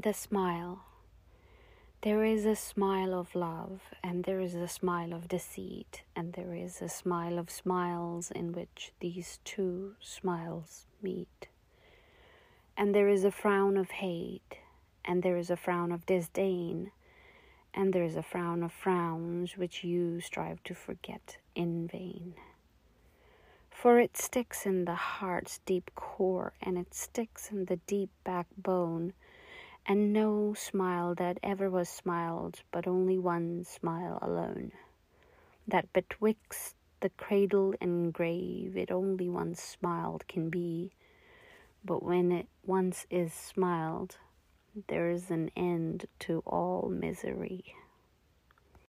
The smile. There is a smile of love, and there is a smile of deceit, and there is a smile of smiles in which these two smiles meet. And there is a frown of hate, and there is a frown of disdain, and there is a frown of frowns which you strive to forget in vain. For it sticks in the heart's deep core, and it sticks in the deep backbone and no smile that ever was smiled, but only one smile alone. That betwixt the cradle and grave it only once smiled can be, but when it once is smiled, there is an end to all misery.